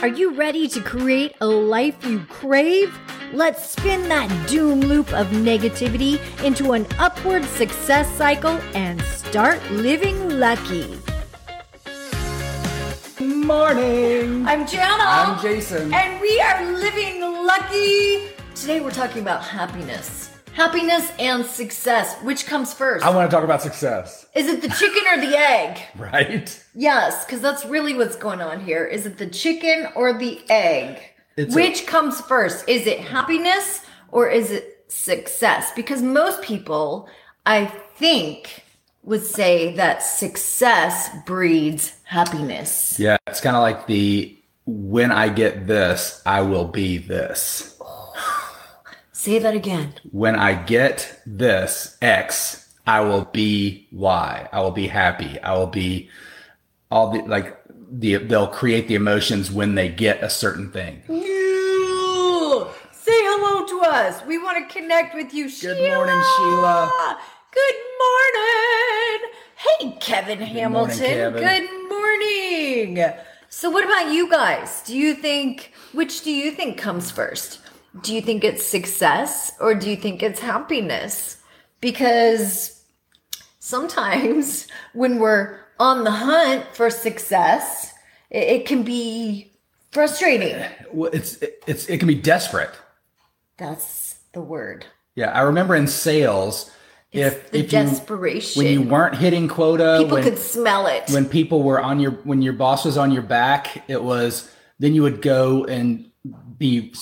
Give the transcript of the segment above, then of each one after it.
Are you ready to create a life you crave? Let's spin that doom loop of negativity into an upward success cycle and start living lucky. Morning. I'm Jana. I'm Jason. And we are living lucky. Today we're talking about happiness. Happiness and success. Which comes first? I want to talk about success. Is it the chicken or the egg? Right? Yes, because that's really what's going on here. Is it the chicken or the egg? It's Which comes first? Is it happiness or is it success? Because most people, I think, would say that success breeds happiness. Yeah, it's kind of like the when I get this, I will be this. Say that again. When I get this X, I will be Y. I will be happy. I will be all the like the they'll create the emotions when they get a certain thing. Say hello to us. We want to connect with you, Good morning, Sheila. Good morning. Hey, Kevin Hamilton. Kevin. Good morning. So, what about you guys? Do you think which do you think comes first? Do you think it's success or do you think it's happiness? Because sometimes when we're on the hunt for success, it, it can be frustrating. Well, it's it's it can be desperate. That's the word. Yeah, I remember in sales, if the if you desperation. when you weren't hitting quota, People when, could smell it. when people were on your when your boss was on your back, it was then you would go and be.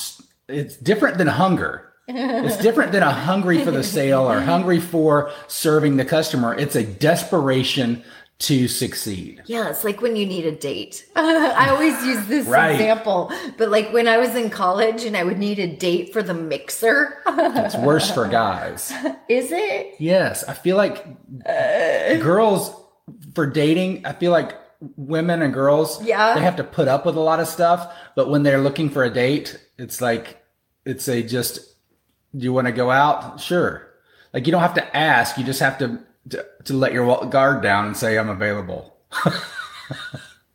It's different than hunger. it's different than a hungry for the sale or hungry for serving the customer. It's a desperation to succeed. yeah, it's like when you need a date. I always use this Right. example, but like when I was in college and I would need a date for the mixer. It's worse for guys. Is it? Yes, I feel like uh. girls for dating, I feel like women and girls, Yeah. they have to put up with a lot of stuff, but when they're looking for a date, it's like it's a just do you want to go out? Sure. Like you don't have to ask, you just have to to, to let your guard down and say I'm available.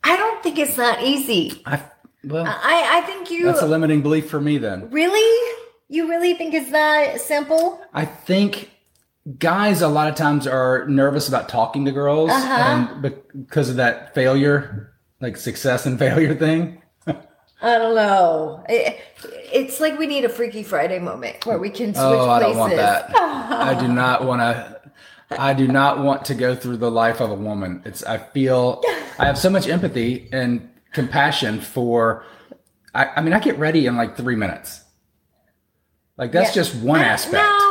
I don't think it's that easy. I well, I, I think you that's a limiting belief for me then. really, you really think it's that simple? I think guys a lot of times are nervous about talking to girls Uh-huh. and because of that failure, like success and failure thing. I don't know. It, it's like we need a Freaky Friday moment where we can switch Oh, I places. don't want that. I do not want to. I do not want to go through the life of a woman. It's. I feel. I have so much empathy and compassion for. I, I mean, I get ready in like three minutes. Like that's Yeah. just one aspect. No,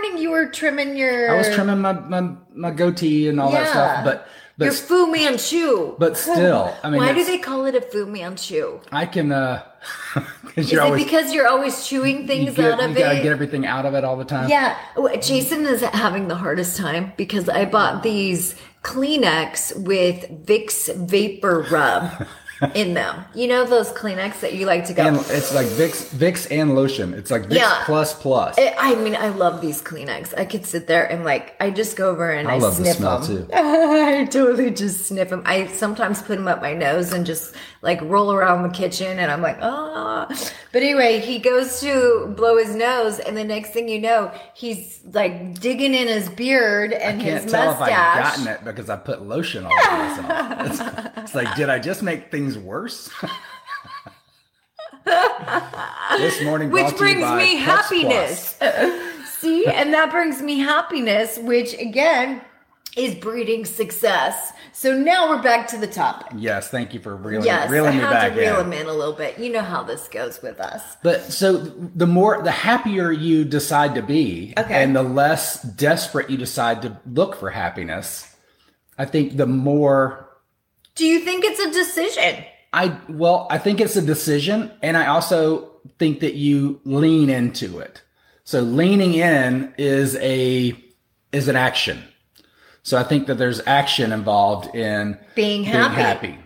morning you were trimming your. I was trimming my, my my goatee and all that stuff, but but your Fu Manchu. but still, I mean, Why do they call it a Fu Manchu? I can. uh Is you're it always because you're always chewing things get, out of it? you gotta get everything out of it all the time. yeah, Jason is having the hardest time because I bought these Kleenex with Vicks VapoRub in them. You know those Kleenex that you like to go. and it's like Vicks Vicks and lotion. It's like Vicks Yeah. plus plus. I- I mean, I love these Kleenex. I could sit there and like, I just go over and I, I love the sniff smell, them. too. I totally just sniff them. I sometimes put them up my nose and just like roll around the kitchen, and I'm like, ah. But anyway, he goes to blow his nose, and the next thing you know, he's like digging in his beard and I can't his tell if mustache. I've gotten it because I put lotion on myself. It's, like, did I just make things worse? this morning, which brings me happiness. See, and that brings me happiness, which again is breeding success. So now we're back to the topic. Yes, thank you for reeling, Yes, reeling I me have back to reel in. him in a little bit. You know how this goes with us. But so the more, the happier you decide to be, Okay. and the less desperate you decide to look for happiness, I think the more Do you think it's a decision? I well, I think it's a decision, and I also think that you lean into it. So leaning in is a is an action. So I think that there's action involved in Being happy.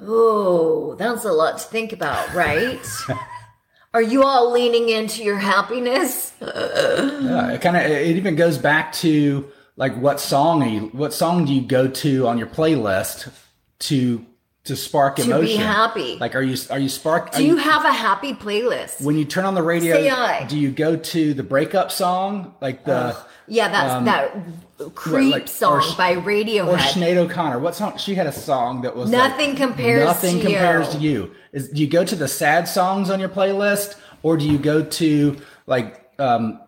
Oh, that's a lot to think about, right? Are you all leaning into your happiness? Yeah, it kind of it even goes back to like what song are you what song do you go to on your playlist to to spark emotion? To be happy. Like, are you are you spark? Do you have a happy playlist? when you turn on the radio? Do you go to the breakup song, like the yeah, that's that creep like- song or by or Radiohead. Sinead O'Connor? What song? She had a song that was like, Nothing compares Nothing to compares you. to you. Is do you go to the sad songs on your playlist, or do you go to like um,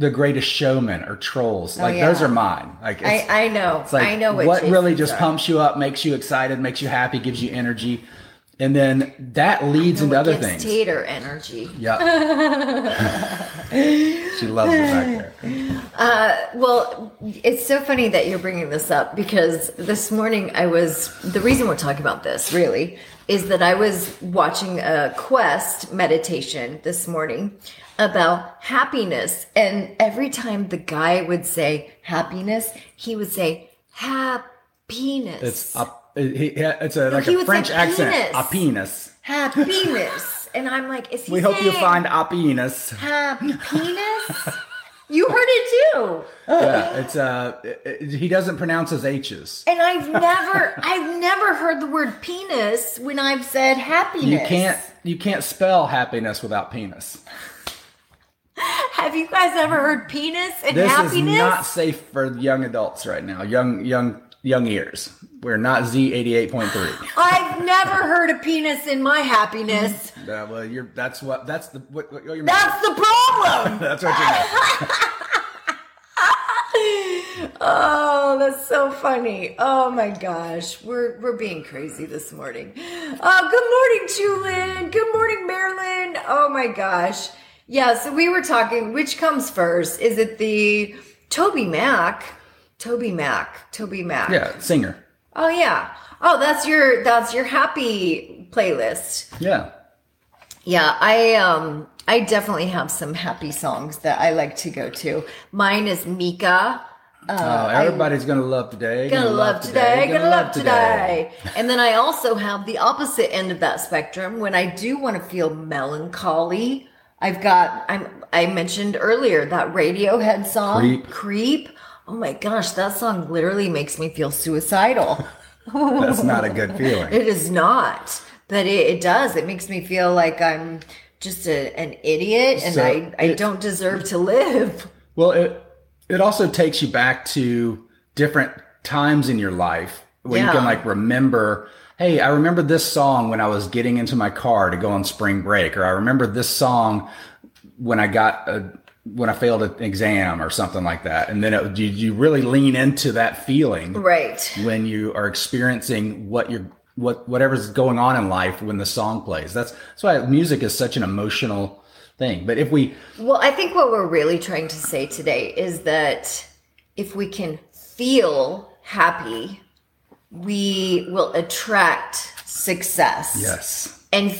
the Greatest Showman or Trolls? Oh, like Oh, yeah. those are mine. Like I, I know. Like I know what, what really just are. pumps you up, makes you excited, makes you happy, gives you energy, and then that leads into other things. Tater energy. Yeah, she loves it back there. Uh, well, it's so funny that you're bringing this up because this morning I was the reason we're talking about this really is that I was watching a quest meditation this morning about happiness and every time the guy would say happiness, he would say happiness. It's a, it's a like a French accent. penis. A penis. happiness. And I'm like, is he We hope you find a penis. happiness? you heard it too. Yeah, it's uh, it- it- he doesn't pronounce his H's. And I've never, I've never heard the word penis when I've said happiness. You can't you can't spell happiness without penis. Have you guys ever heard penis and This happiness? is not safe for young adults right now. Young young young ears. We're not Z eighty eight point three. I've never heard a penis in my happiness. Mm-hmm. Well, you're that's what that's the what, what you're That's the problem. that's what you're. Oh, that's so funny. Oh my gosh. We're we're being crazy this morning. Oh, good morning, Julin. Good morning, Marilyn. Oh my gosh. Yeah, so we were talking which comes first? Is it the TobyMac? TobyMac. Toby Mac. Yeah, singer. Oh yeah. Oh, that's your that's your happy playlist. Yeah. Yeah, I um I definitely have some happy songs that I like to go to. Mine is Mika. oh, everybody's gonna love today. Gonna love today, gonna love today. And then I also have the opposite end of that spectrum when I do want to feel melancholy. I've got I'm I mentioned earlier that Radiohead song Creep. Creep. Oh my gosh, that song literally makes me feel suicidal. That's not a good feeling. It is not, but it, it does. It makes me feel like I'm just a, an idiot and So I, I it- don't deserve to live. Well, it it also takes you back to different times in your life where you can like remember, hey, I remember this song when I was getting into my car to go on spring break, or I remember this song when I got a when I failed an exam or something like that. And then it, you, you really lean into that feeling Right. when you are experiencing what you're what whatever's going on in life when the song plays. That's that's why music is such an emotional thing. But if we Well, I think what we're really trying to say today is that if we can feel happy, we will attract success. yes. And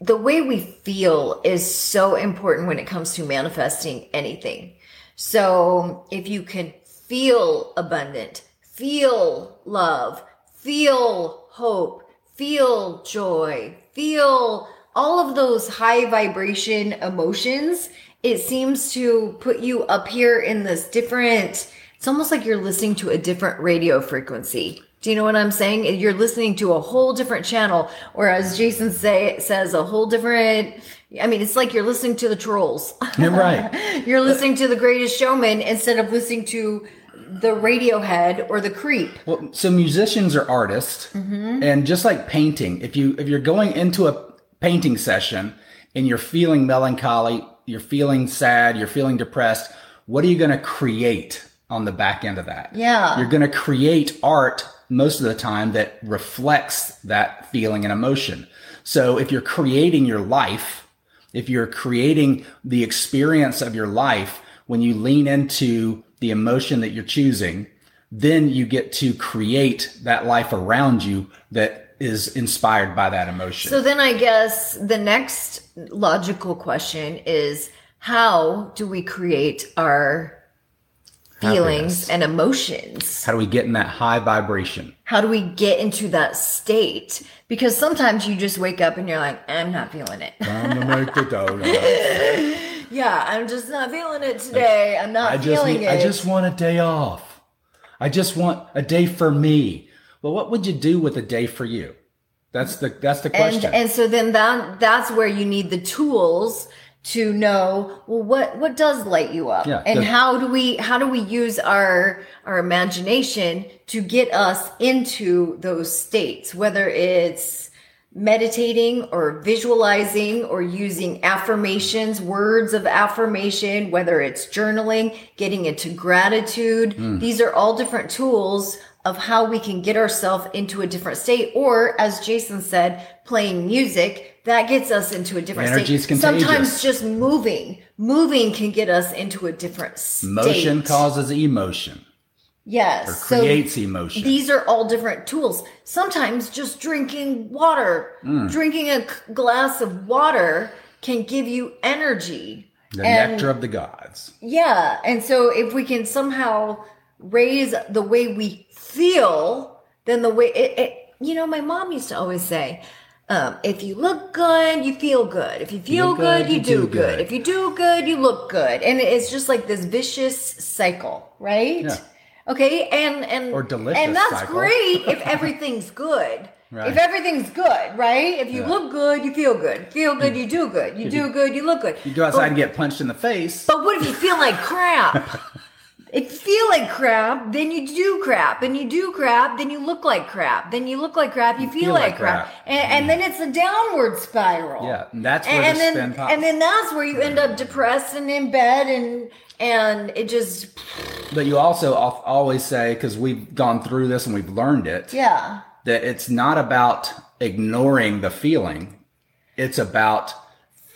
the way we feel is so important when it comes to manifesting anything. So if you can feel abundant, feel love, feel hope, feel joy, feel all of those high vibration emotions, it seems to put you up here in this different, it's almost like you're listening to a different radio frequency. Do you know what I'm saying? You're listening to a whole different channel, or as Jason say says, a whole different. I mean, it's like you're listening to the trolls. You're right. you're listening to the Greatest Showman instead of listening to the Radiohead or the Creep. Well, so musicians are artists, mm-hmm. and just like painting, if you if you're going into a painting session and you're feeling melancholy, you're feeling sad, you're feeling depressed, what are you going to create on the back end of that? Yeah. you're going to create art most of the time that reflects that feeling and emotion. So if you're creating your life, if you're creating the experience of your life, when you lean into the emotion that you're choosing, then you get to create that life around you that is inspired by that emotion. So then I guess the next logical question is how do we create our feelings Happiness. and emotions? How do we get in that high vibration? How do we get into that state? Because sometimes you just wake up and you're like, I'm not feeling it. Time to make the donut. yeah, I'm just not feeling it today. I'm not I just feeling need, it. I just want a day off. I just want a day for me. Well, what would you do with a day for you? That's the that's the and question. and so then that that's where you need the tools to know well what what does light you up? Yeah, and how do we how do we use our our imagination to get us into those states whether it's meditating or visualizing or using affirmations words of affirmation whether it's journaling getting into gratitude. Hmm. these are all different tools of how we can get ourselves into a different state or as jason said playing music that gets us into a different Energy state contagious. sometimes just moving moving can get us into a different state Motion causes emotion yes or so creates emotion. these are all different tools. Sometimes just drinking water, Mm. drinking a glass of water can give you energy. the and- nectar of the gods. Yeah. And so if we can somehow raise the way we feel, than the way it, it you know, my mom used to always say, um, if you look good, you feel good. If you feel good, you, do good. If you do good, you look good. And it's just like this vicious cycle, right? Yeah. Okay, and and Or delicious and that's cycle. great if everything's good. Right. If everything's good, right? If you Yeah. look good, you feel good. Feel good, you do good. You do good, you look good. You go outside and get punched in the face. But what if you feel like crap? if you feel like crap, then you do crap. And you do crap, then you look like crap. Then you look like crap, you feel, like, crap. And, and then it's a downward spiral. Yeah, and that's where And, the and then pops. and then that's where you end up depressed and in bed and and it just But you also always say, because we've gone through this and we've learned it, yeah. that it's not about ignoring the feeling. It's about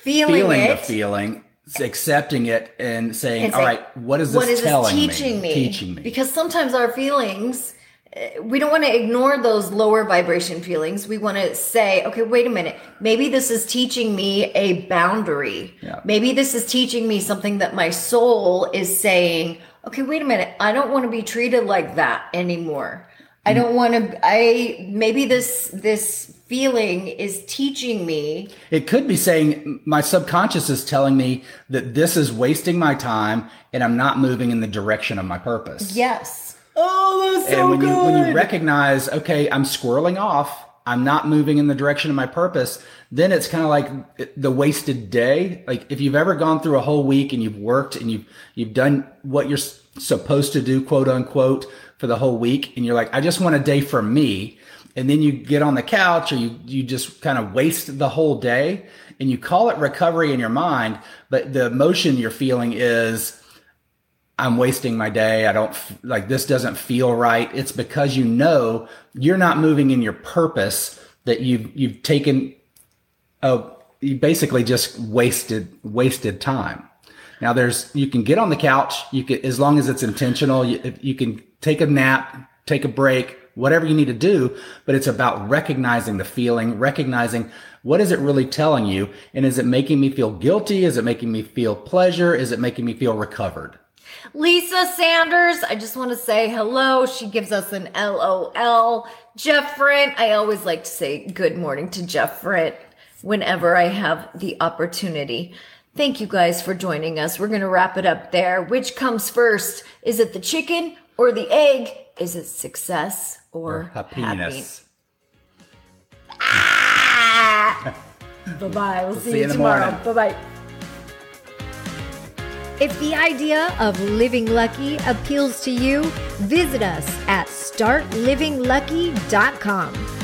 Feeling, feeling it. the feeling, accepting it, and saying, and "All right, what is this what is telling this teaching me? Teaching me. Because sometimes our feelings, uh, we don't want to ignore those lower vibration feelings. We want to say, okay, wait a minute. Maybe this is teaching me a boundary. Yeah. Maybe this is teaching me something that my soul is saying, okay, wait a minute. I don't want to be treated like that anymore. I don't want to, I, maybe this, this feeling is teaching me It could be saying my subconscious is telling me that this is wasting my time and I'm not moving in the direction of my purpose. yes. Oh, that's and when you when you recognize, okay, I'm squirreling off, I'm not moving in the direction of my purpose, then it's kind of like the wasted day. Like if you've ever gone through a whole week and you've worked and you've you've done what you're supposed to do, quote unquote, for the whole week, and you're like, I just want a day for me. And then you get on the couch or you, you just kind of waste the whole day and you call it recovery in your mind. But the emotion you're feeling is, I'm wasting my day. I don't like this doesn't feel right. It's because you know you're not moving in your purpose that you've you've taken a you basically just wasted wasted time. Now there's you can get on the couch. You can as long as it's intentional. You, you can take a nap, take a break, whatever you need to do. But it's about recognizing the feeling, recognizing what is it really telling you, and is it making me feel guilty? Is it making me feel pleasure? Is it making me feel recovered? Lisa Sanders, I just want to say hello. She gives us an LOL. Jeff Frint, I always like to say good morning to Jeff Frint whenever I have the opportunity. Thank you guys for joining us. We're going to wrap it up there. Which comes first? Is it the chicken or the egg? Is it success or, Happiness. Ah! bye bye. We'll see, see you you in the tomorrow. Bye bye. If the idea of living lucky appeals to you, visit us at startlivinglucky.com.